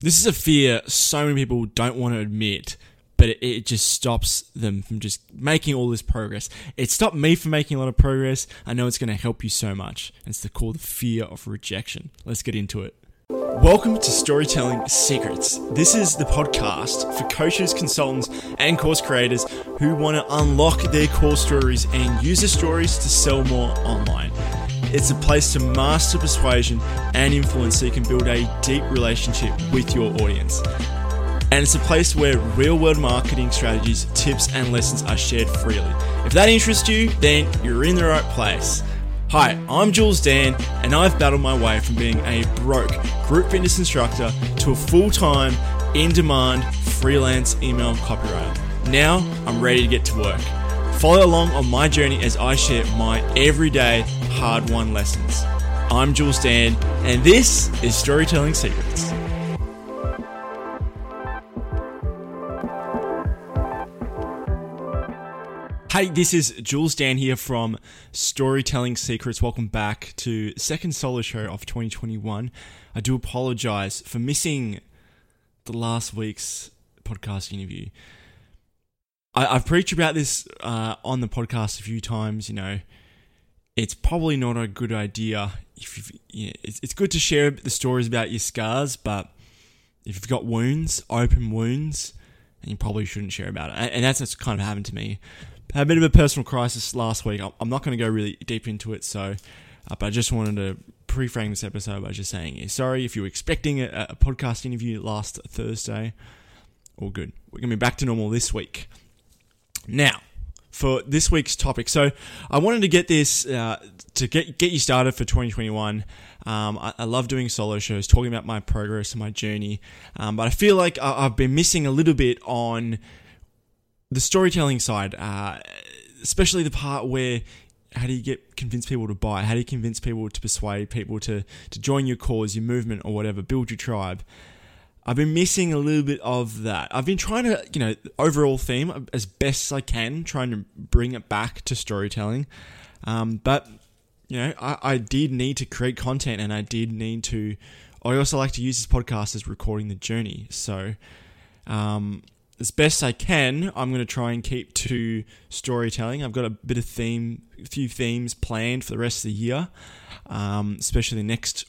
This is a fear so many people don't want to admit, but it, it, just stops them from just making all this progress. It stopped me from making a lot of progress. I know it's going to help you so much. It's called the fear of rejection. Let's get into it. Welcome to Storytelling Secrets. This is the podcast for coaches, consultants, and course creators who want to unlock their core stories and use the stories to sell more online. It's a place to master persuasion and influence so you can build a deep relationship with your audience. And it's a place where real world marketing strategies, tips, and lessons are shared freely. If that interests you, then you're in the right place. Hi, I'm Jules Dan, and I've battled my way from being a broke group fitness instructor to a full time, in demand freelance email copywriter. Now I'm ready to get to work. Follow along on my journey as I share my everyday hard won lessons. I'm Jules Dan, and this is Storytelling Secrets. Hey, this is Jules Dan here from Storytelling Secrets. Welcome back to second solo show of 2021. I do apologize for missing the last week's podcast interview. I, have preached about this uh, on the podcast a few times. You know, it's probably not a good idea if you know, it's, it's good to share the stories about your scars, but if you've got wounds, open wounds, you probably shouldn't share about it. And that's what's kind of happened to me. I had a bit of a personal crisis last week. I'm not going to go really deep into it, so, uh, but I just wanted to pre-frame this episode by just saying, sorry if you were expecting a, a podcast interview last Thursday. All good. We're going to be back to normal this week. Now, for this week's topic. So I wanted to get this uh, to get get you started for 2021. Um, I, I, love doing solo shows, talking about my progress and my journey, um, but I feel like I, have been missing a little bit on the storytelling side, uh, especially the part where how do you get convince people to buy? How do you convince people to persuade people to to join your cause, your movement, or whatever, build your tribe? I've been missing a little bit of that. I've been trying to, you know, overall theme as best I can, trying to bring it back to storytelling. Um, but, you know, I, I did need to create content and I did need to. I also like to use this podcast as recording the journey. So, um, as best I can, I'm going to try and keep to storytelling. I've got a bit of theme, a few themes planned for the rest of the year, um, especially next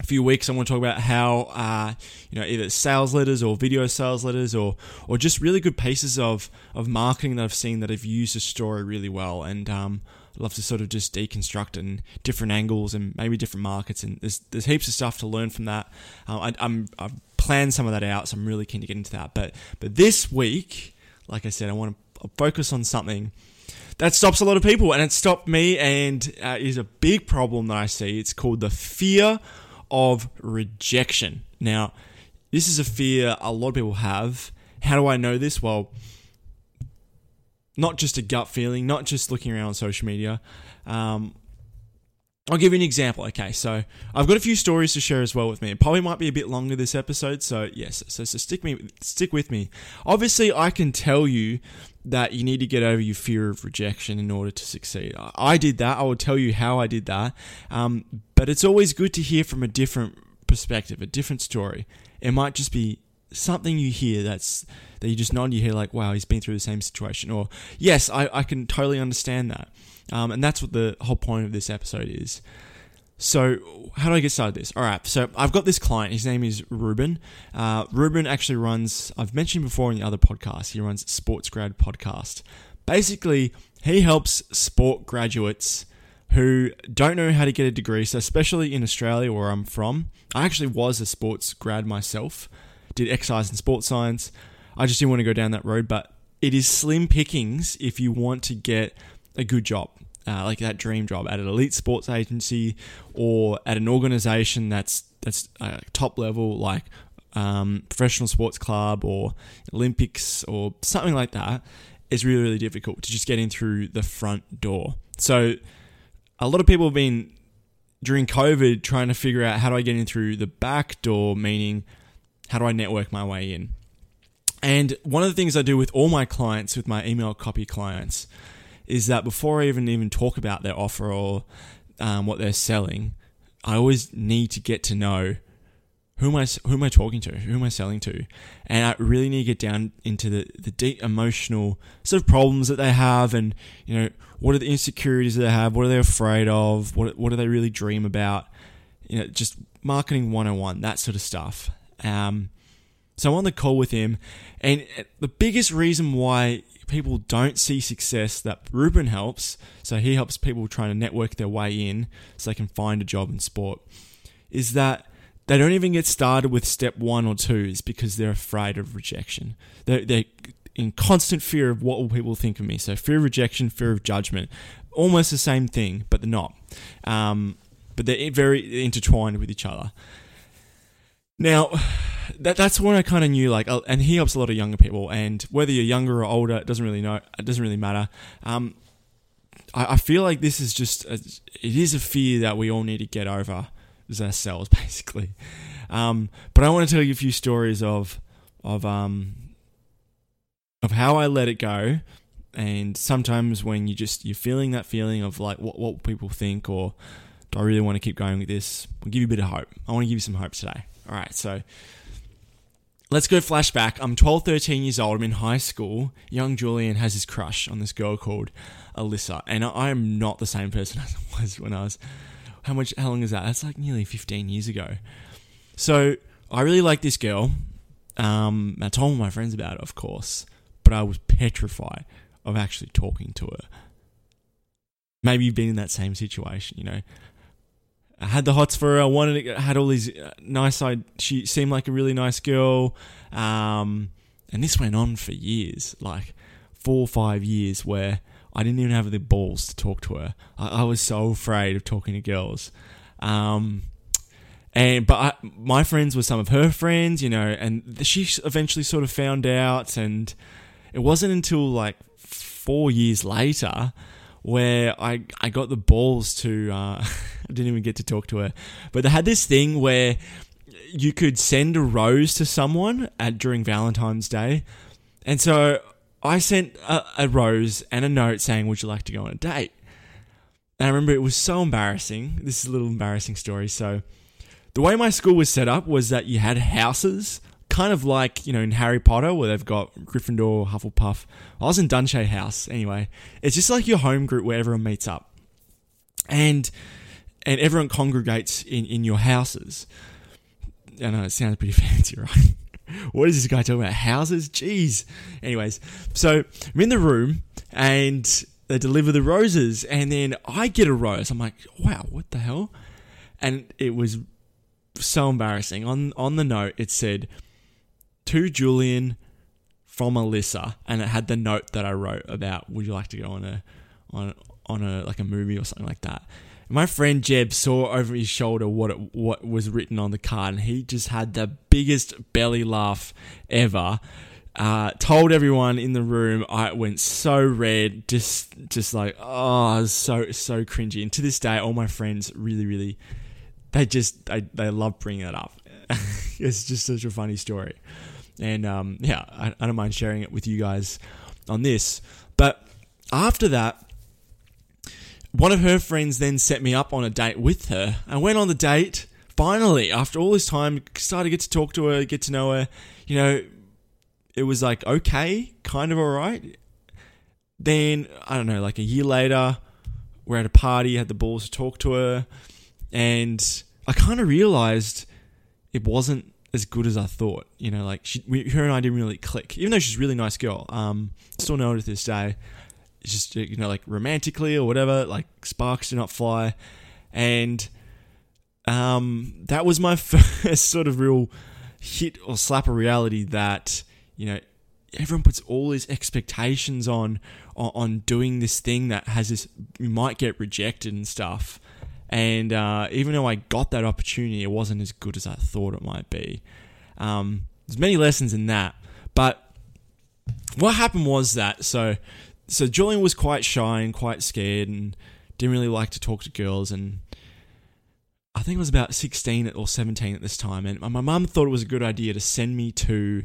a few weeks, I want to talk about how uh, you know either sales letters or video sales letters or or just really good pieces of of marketing that I've seen that have used a story really well, and um, I love to sort of just deconstruct and different angles and maybe different markets, and there's there's heaps of stuff to learn from that. Um, I, I'm I've planned some of that out, so I'm really keen to get into that. But but this week, like I said, I want to focus on something that stops a lot of people, and it stopped me, and uh, is a big problem that I see. It's called the fear of rejection. Now, this is a fear a lot of people have. How do I know this? Well, not just a gut feeling, not just looking around on social media. Um, I'll give you an example. Okay, so I've got a few stories to share as well with me. It probably might be a bit longer this episode, so yes, so, so stick me, stick with me. Obviously, I can tell you that you need to get over your fear of rejection in order to succeed. I did that. I will tell you how I did that. Um, but it's always good to hear from a different perspective, a different story. It might just be something you hear that's that you just nod your head like, wow, he's been through the same situation. Or yes, I, I can totally understand that. Um, and that's what the whole point of this episode is. So, how do I get started this? All right, so I've got this client. His name is Ruben. Uh, Ruben actually runs, I've mentioned before in the other podcast, he runs Sports Grad Podcast. Basically, he helps sport graduates who don't know how to get a degree. So, especially in Australia, where I'm from, I actually was a sports grad myself, did exercise and sports science. I just didn't want to go down that road, but it is slim pickings if you want to get a good job uh, like that dream job at an elite sports agency or at an organization that's that's uh, top level like um, professional sports club or Olympics or something like that. It's really really difficult to just get in through the front door. So a lot of people have been during COVID trying to figure out how do I get in through the back door, meaning how do I network my way in. And one of the things I do with all my clients, with my email copy clients, is that before I even even talk about their offer or um, what they're selling, I always need to get to know who am I who am I talking to? Who am I selling to? And I really need to get down into the the deep emotional sort of problems that they have, and you know what are the insecurities that they have? What are they afraid of? What what do they really dream about? You know, just marketing 101, that sort of stuff. Um, so I'm on the call with him, and the biggest reason why people don't see success that Ruben helps, so he helps people trying to network their way in so they can find a job in sport, is that they don't even get started with step one or two is because they're afraid of rejection. They're, they're in constant fear of what will people think of me. So fear of rejection, fear of judgment, almost the same thing, but they're not. Um, but they're very intertwined with each other. Now, that that's when I kind of knew like, uh, and he helps a lot of younger people, and whether you're younger or older, it doesn't really know. It doesn't really matter. Um, I, I feel like this is just a, it is a fear that we all need to get over as ourselves, basically. Um, but I want to tell you a few stories of of um of how I let it go, and sometimes when you just you're feeling that feeling of like what what people think or do I really want to keep going with this? I'll give you a bit of hope. I want to give you some hope today. All right, so let's go flashback. I'm 12, 13 years old. I'm in high school. Young Julian has his crush on this girl called Alyssa, and I am not the same person as I was when I was. How much? How long is that? That's like nearly 15 years ago. So I really like this girl. Um, I told my friends about it, of course, but I was petrified of actually talking to her. Maybe you've been in that same situation, you know. I had the hots for her. I wanted to, had all these uh, nice I She seemed like a really nice girl. Um, and this went on for years, like four or five years, where I didn't even have the balls to talk to her. I, I was so afraid of talking to girls. Um, and but I, my friends were some of her friends, you know, and she eventually sort of found out, and it wasn't until like four years later where I I got the balls to uh, I didn't even get to talk to her, but they had this thing where you could send a rose to someone at during Valentine's Day, and so I sent a, a rose and a note saying, "Would you like to go on a date?" And I remember it was so embarrassing. This is a little embarrassing story. So the way my school was set up was that you had houses kind of like you know in Harry Potter where they've got Gryffindor, Hufflepuff. I was in Dunshea House anyway. It's just like your home group where everyone meets up, and and everyone congregates in in your houses. I know it sounds pretty fancy, right? what is this guy talking about? Houses? Jeez. Anyways, so I'm in the room and they deliver the roses, and then I get a rose. I'm like, wow, what the hell? And it was so embarrassing. On on the note, it said to Julian from Alyssa, and it had the note that I wrote about would you like to go on a on on a like a movie or something like that. My friend Jeb saw over his shoulder what it, what was written on the card, and he just had the biggest belly laugh ever. Uh, told everyone in the room I went so red, just just like oh, so so cringy. And to this day, all my friends really really they just they they love bringing that up. it's just such a funny story. And um, yeah, I, I don't mind sharing it with you guys on this. But after that, one of her friends then set me up on a date with her. I went on the date. Finally, after all this time, started to get to talk to her, get to know her. You know, it was like okay, kind of alright. Then I don't know, like a year later, we're at a party, had the balls to talk to her, and I kind of realized it wasn't as good as I thought. You know, like she, we, her and I didn't really click, even though she's a really nice girl. Um, still know her to this day. Just you know, like romantically or whatever, like sparks do not fly, and um, that was my first sort of real hit or slap of reality that you know everyone puts all these expectations on, on on doing this thing that has this you might get rejected and stuff and uh, even though I got that opportunity, it wasn't as good as I thought it might be. Um, there's many lessons in that, but what happened was that so so Julian was quite shy and quite scared and didn't really like to talk to girls and I think it was about 16 or 17 at this time and my mum thought it was a good idea to send me to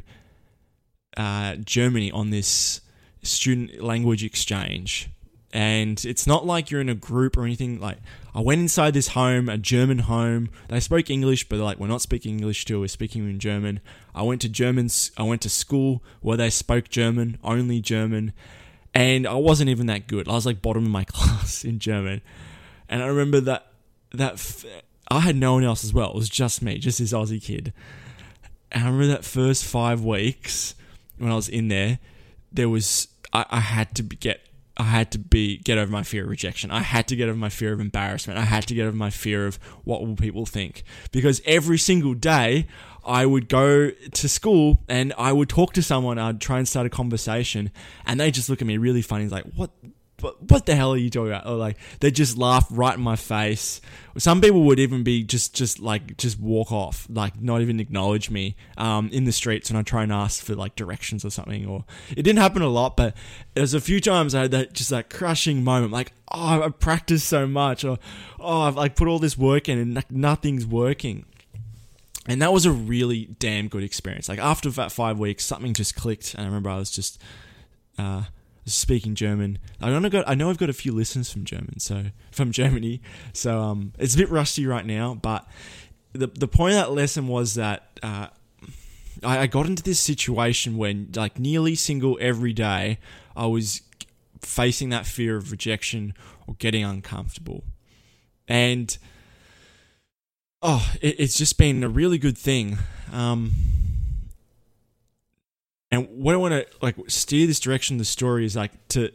uh, Germany on this student language exchange and it's not like you're in a group or anything. Like I went inside this home, a German home. They spoke English, but like we're not speaking English still. We're speaking in German. I went to Germans. I went to school where they spoke German, only German, and I wasn't even that good. I was like bottom of my class in German, and I remember that that f- I had no one else as well. It was just me, just this Aussie kid. And I remember that first five weeks when I was in there, there was I, I had to get I had to be get over my fear of rejection. I had to get over my fear of embarrassment. I had to get over my fear of what will people think. Because every single day I would go to school and I would talk to someone, I'd try and start a conversation, and they just look at me really funny, like, what what, what the hell are you talking about? Or like they just laugh right in my face. Some people would even be just just like just walk off, like not even acknowledge me um, in the streets when I try and ask for like directions or something. Or it didn't happen a lot, but there's a few times I had that just that crushing moment, like oh I've practiced so much, or oh I've like put all this work in and nothing's working. And that was a really damn good experience. Like after that five weeks, something just clicked, and I remember I was just. Uh, speaking German. I don't know. I know I've got a few listeners from German, so from Germany. So um, it's a bit rusty right now. But the the point of that lesson was that uh, I, I got into this situation when, like, nearly single every day, I was facing that fear of rejection or getting uncomfortable, and oh, it, it's just been a really good thing. Um, and what I want to like steer this direction. of The story is like to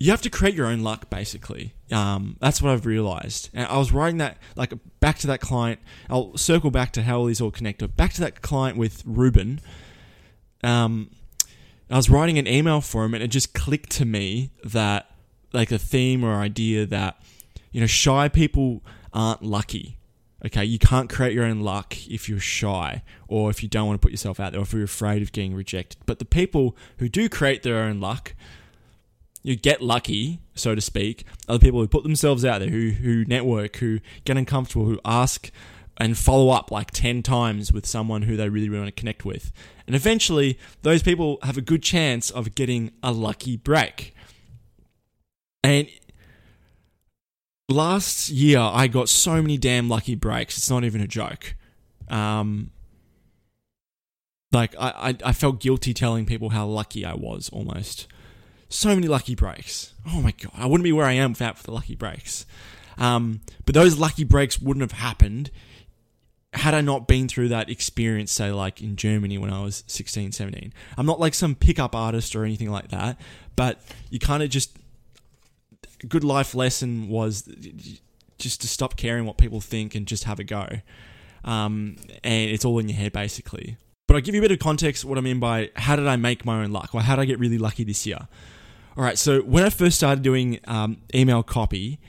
you have to create your own luck basically um, that's what i've realized and i was writing that like back to that client i'll circle back to how all these all connect back to that client with ruben um, i was writing an email for him and it just clicked to me that like a theme or idea that you know shy people aren't lucky Okay, you can't create your own luck if you're shy or if you don't want to put yourself out there or if you're afraid of getting rejected. But the people who do create their own luck, you get lucky, so to speak, are the people who put themselves out there, who who network, who get uncomfortable, who ask and follow up like 10 times with someone who they really, really want to connect with. And eventually, those people have a good chance of getting a lucky break. And last year I got so many damn lucky breaks. It's not even a joke. Um, like I, I, I felt guilty telling people how lucky I was almost. So many lucky breaks. Oh my god, I wouldn't be where I am without the lucky breaks. Um, but those lucky breaks wouldn't have happened had I not been through that experience, say, like in Germany when I was 16, 17. I'm not like some pickup artist or anything like that, but you kind of just good life lesson was just to stop caring what people think and just have a go. Um, and it's all in your head basically. But I'll give you a bit of context what I mean by how did I make my own luck or how did I get really lucky this year. All right, so when I first started doing um, email copy,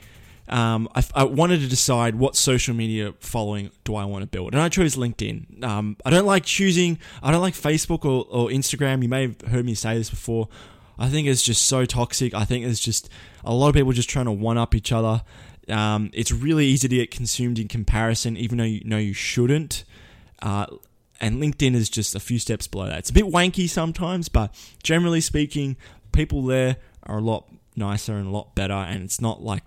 um, I, I, wanted to decide what social media following do I want to build, and I chose LinkedIn. Um, I don't like choosing. I don't like Facebook or, or Instagram. You may have heard me say this before. I think it's just so toxic. I think it's just a lot of people just trying to one up each other. Um, it's really easy to get consumed in comparison, even though you know you shouldn't. Uh, and LinkedIn is just a few steps below that. It's a bit wanky sometimes, but generally speaking, people there are a lot nicer and a lot better. And it's not like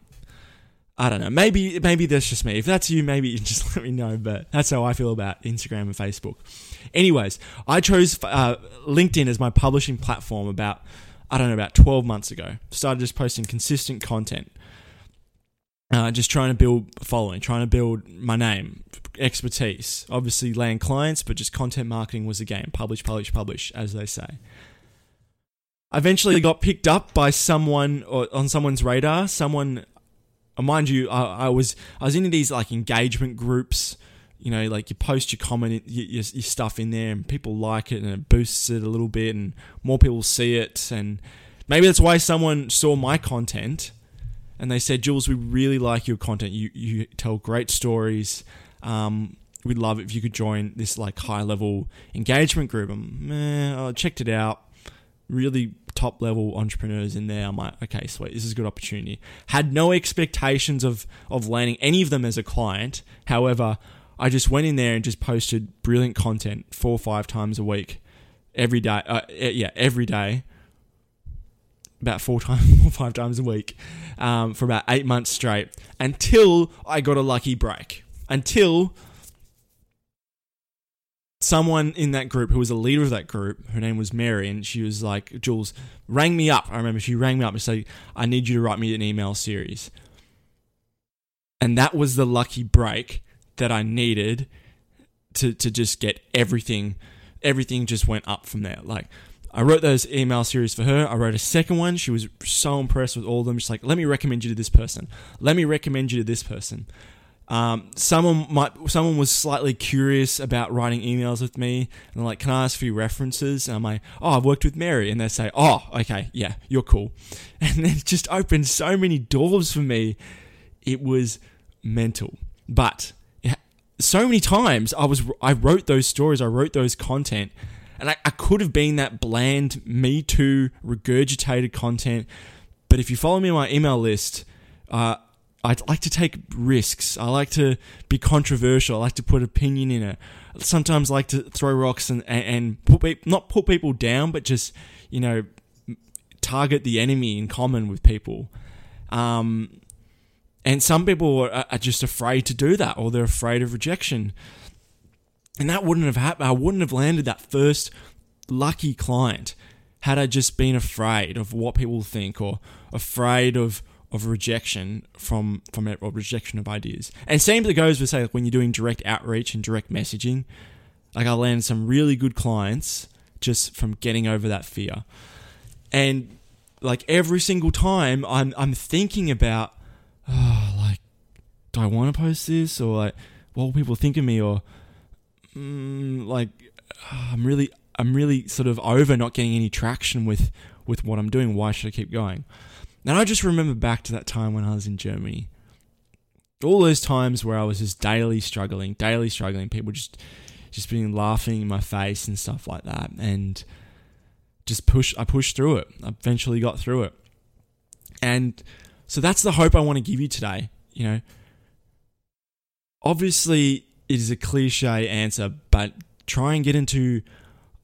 I don't know. Maybe maybe that's just me. If that's you, maybe you just let me know. But that's how I feel about Instagram and Facebook. Anyways, I chose uh, LinkedIn as my publishing platform about I don't know, about 12 months ago. Started just posting consistent content. Uh, just trying to build following, trying to build my name, expertise. Obviously, land clients, but just content marketing was the game. Publish, publish, publish, as they say. Eventually got picked up by someone or on someone's radar. Someone, uh, mind you, I, I was I was into these like engagement groups you know, like you post your comment, your, your, your, stuff in there, and people like it, and it boosts it a little bit, and more people see it, and maybe that's why someone saw my content, and they said, Jules, we really like your content. You you tell great stories. Um, we'd love if you could join this like high level engagement group. I'm, eh, I checked it out. Really top level entrepreneurs in there. I'm like, okay, sweet, this is a good opportunity. Had no expectations of of landing any of them as a client. However, I just went in there and just posted brilliant content four or five times a week, every day. Uh, yeah, every day. about four times or five times a week um, for about eight months straight until I got a lucky break. Until someone in that group who was a leader of that group, her name was Mary, and she was like, Jules, rang me up. I remember she rang me up and said, I need you to write me an email series. And that was the lucky break that I needed to, to just get everything, everything just went up from there. Like, I wrote those email series for her. I wrote a second one. She was so impressed with all of them. She's like, let me recommend you to this person. Let me recommend you to this person. Um, someone might, someone was slightly curious about writing emails with me, and they're like, "Can I ask for your references?" And I'm like, "Oh, I've worked with Mary," and they say, "Oh, okay, yeah, you're cool," and then it just opened so many doors for me. It was mental, but so many times I was, I wrote those stories, I wrote those content, and I, I could have been that bland, me too, regurgitated content. But if you follow me on my email list, uh, I like to take risks. I like to be controversial. I like to put opinion in it. Sometimes like to throw rocks and, and, put not put people down, but just you know target the enemy in common with people. Um, and some people are, are just afraid to do that, or they're afraid of rejection. And that wouldn't have happened. I wouldn't have landed that first lucky client had I just been afraid of what people think, or afraid of of rejection from from or rejection of ideas. And same that goes with say like when you're doing direct outreach and direct messaging. Like I landed some really good clients just from getting over that fear. And like every single time I'm I'm thinking about oh, like do I want to post this or like what will people think of me or mm, like I'm really I'm really sort of over not getting any traction with with what I'm doing. Why should I keep going? And I just remember back to that time when I was in Germany. All those times where I was just daily struggling, daily struggling, people just just being laughing in my face and stuff like that. And just push I pushed through it. I eventually got through it. And so that's the hope I want to give you today, you know. Obviously, it is a cliche answer, but try and get into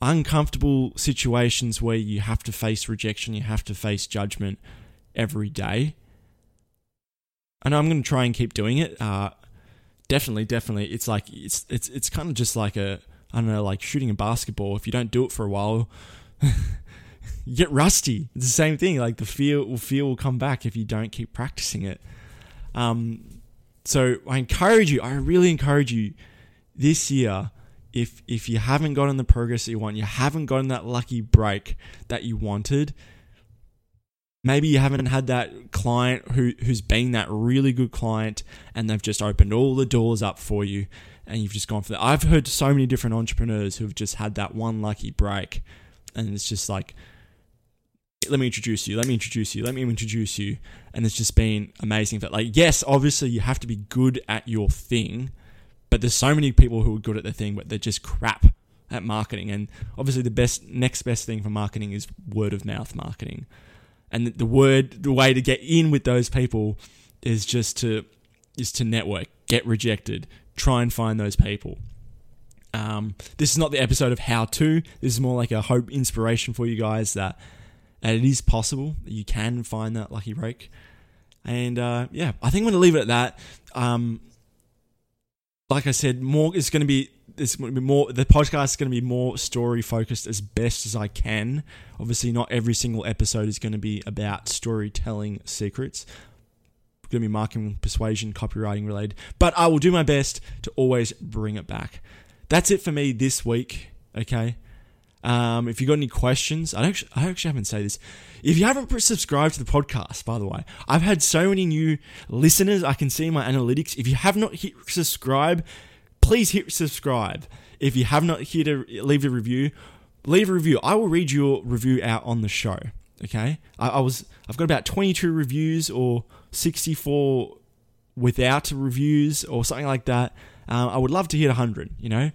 uncomfortable situations where you have to face rejection, you have to face judgment, every day. Know I'm going to try and keep doing it. Uh, definitely, definitely. It's like it's it's it's kind of just like a I don't know, like shooting a basketball. If you don't do it for a while, you get rusty. It's the same thing. Like the fear will feel will come back if you don't keep practicing it. Um, so I encourage you. I really encourage you this year. If if you haven't gotten the progress that you want, you haven't gotten that lucky break that you wanted, maybe you haven't had that client who who's been that really good client and they've just opened all the doors up for you and you've just gone for that. I've heard so many different entrepreneurs who've just had that one lucky break and it's just like let me introduce you, let me introduce you, let me introduce you. And it's just been amazing that like yes, obviously you have to be good at your thing, but there's so many people who are good at their thing but they're just crap at marketing. And obviously the best next best thing for marketing is word of mouth marketing. And the word the way to get in with those people is just to is to network get rejected try and find those people um, this is not the episode of how to this is more like a hope inspiration for you guys that, that it is possible that you can find that lucky break and uh, yeah i think i'm going to leave it at that um, like i said more is going to be it's going to be more the podcast is going to be more story focused as best as I can. Obviously, not every single episode is going to be about storytelling secrets. Going to be marketing, persuasion, copywriting related, but I will do my best to always bring it back. That's it for me this week. Okay. Um, if you got any questions, I actually, I actually haven't said this. If you haven't subscribed to the podcast, by the way, I've had so many new listeners. I can see in my analytics. If you have not hit subscribe, please hit subscribe. If you have not hit a leave a review, leave a review. I will read your review out on the show. Okay, I, I was I've got about 22 reviews or 64 without reviews or something like that. Um, I would love to hit 100. You know,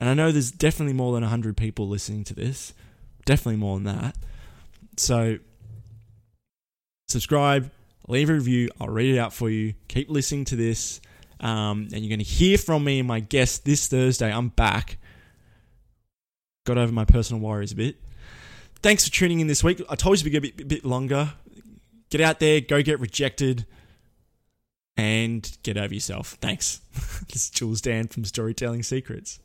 and I know there's definitely more than 100 people listening to this. Definitely more than that. So subscribe, leave a review. I'll read it out for you. Keep listening to this. Um, and you're going to hear from me and my guest this Thursday. I'm back. Got over my personal worries a bit. thanks for tuning in this week. I told you to be a bit, bit longer. Get out there, go get rejected, and get over yourself. Thanks. this is Jules Dan from Storytelling Secrets.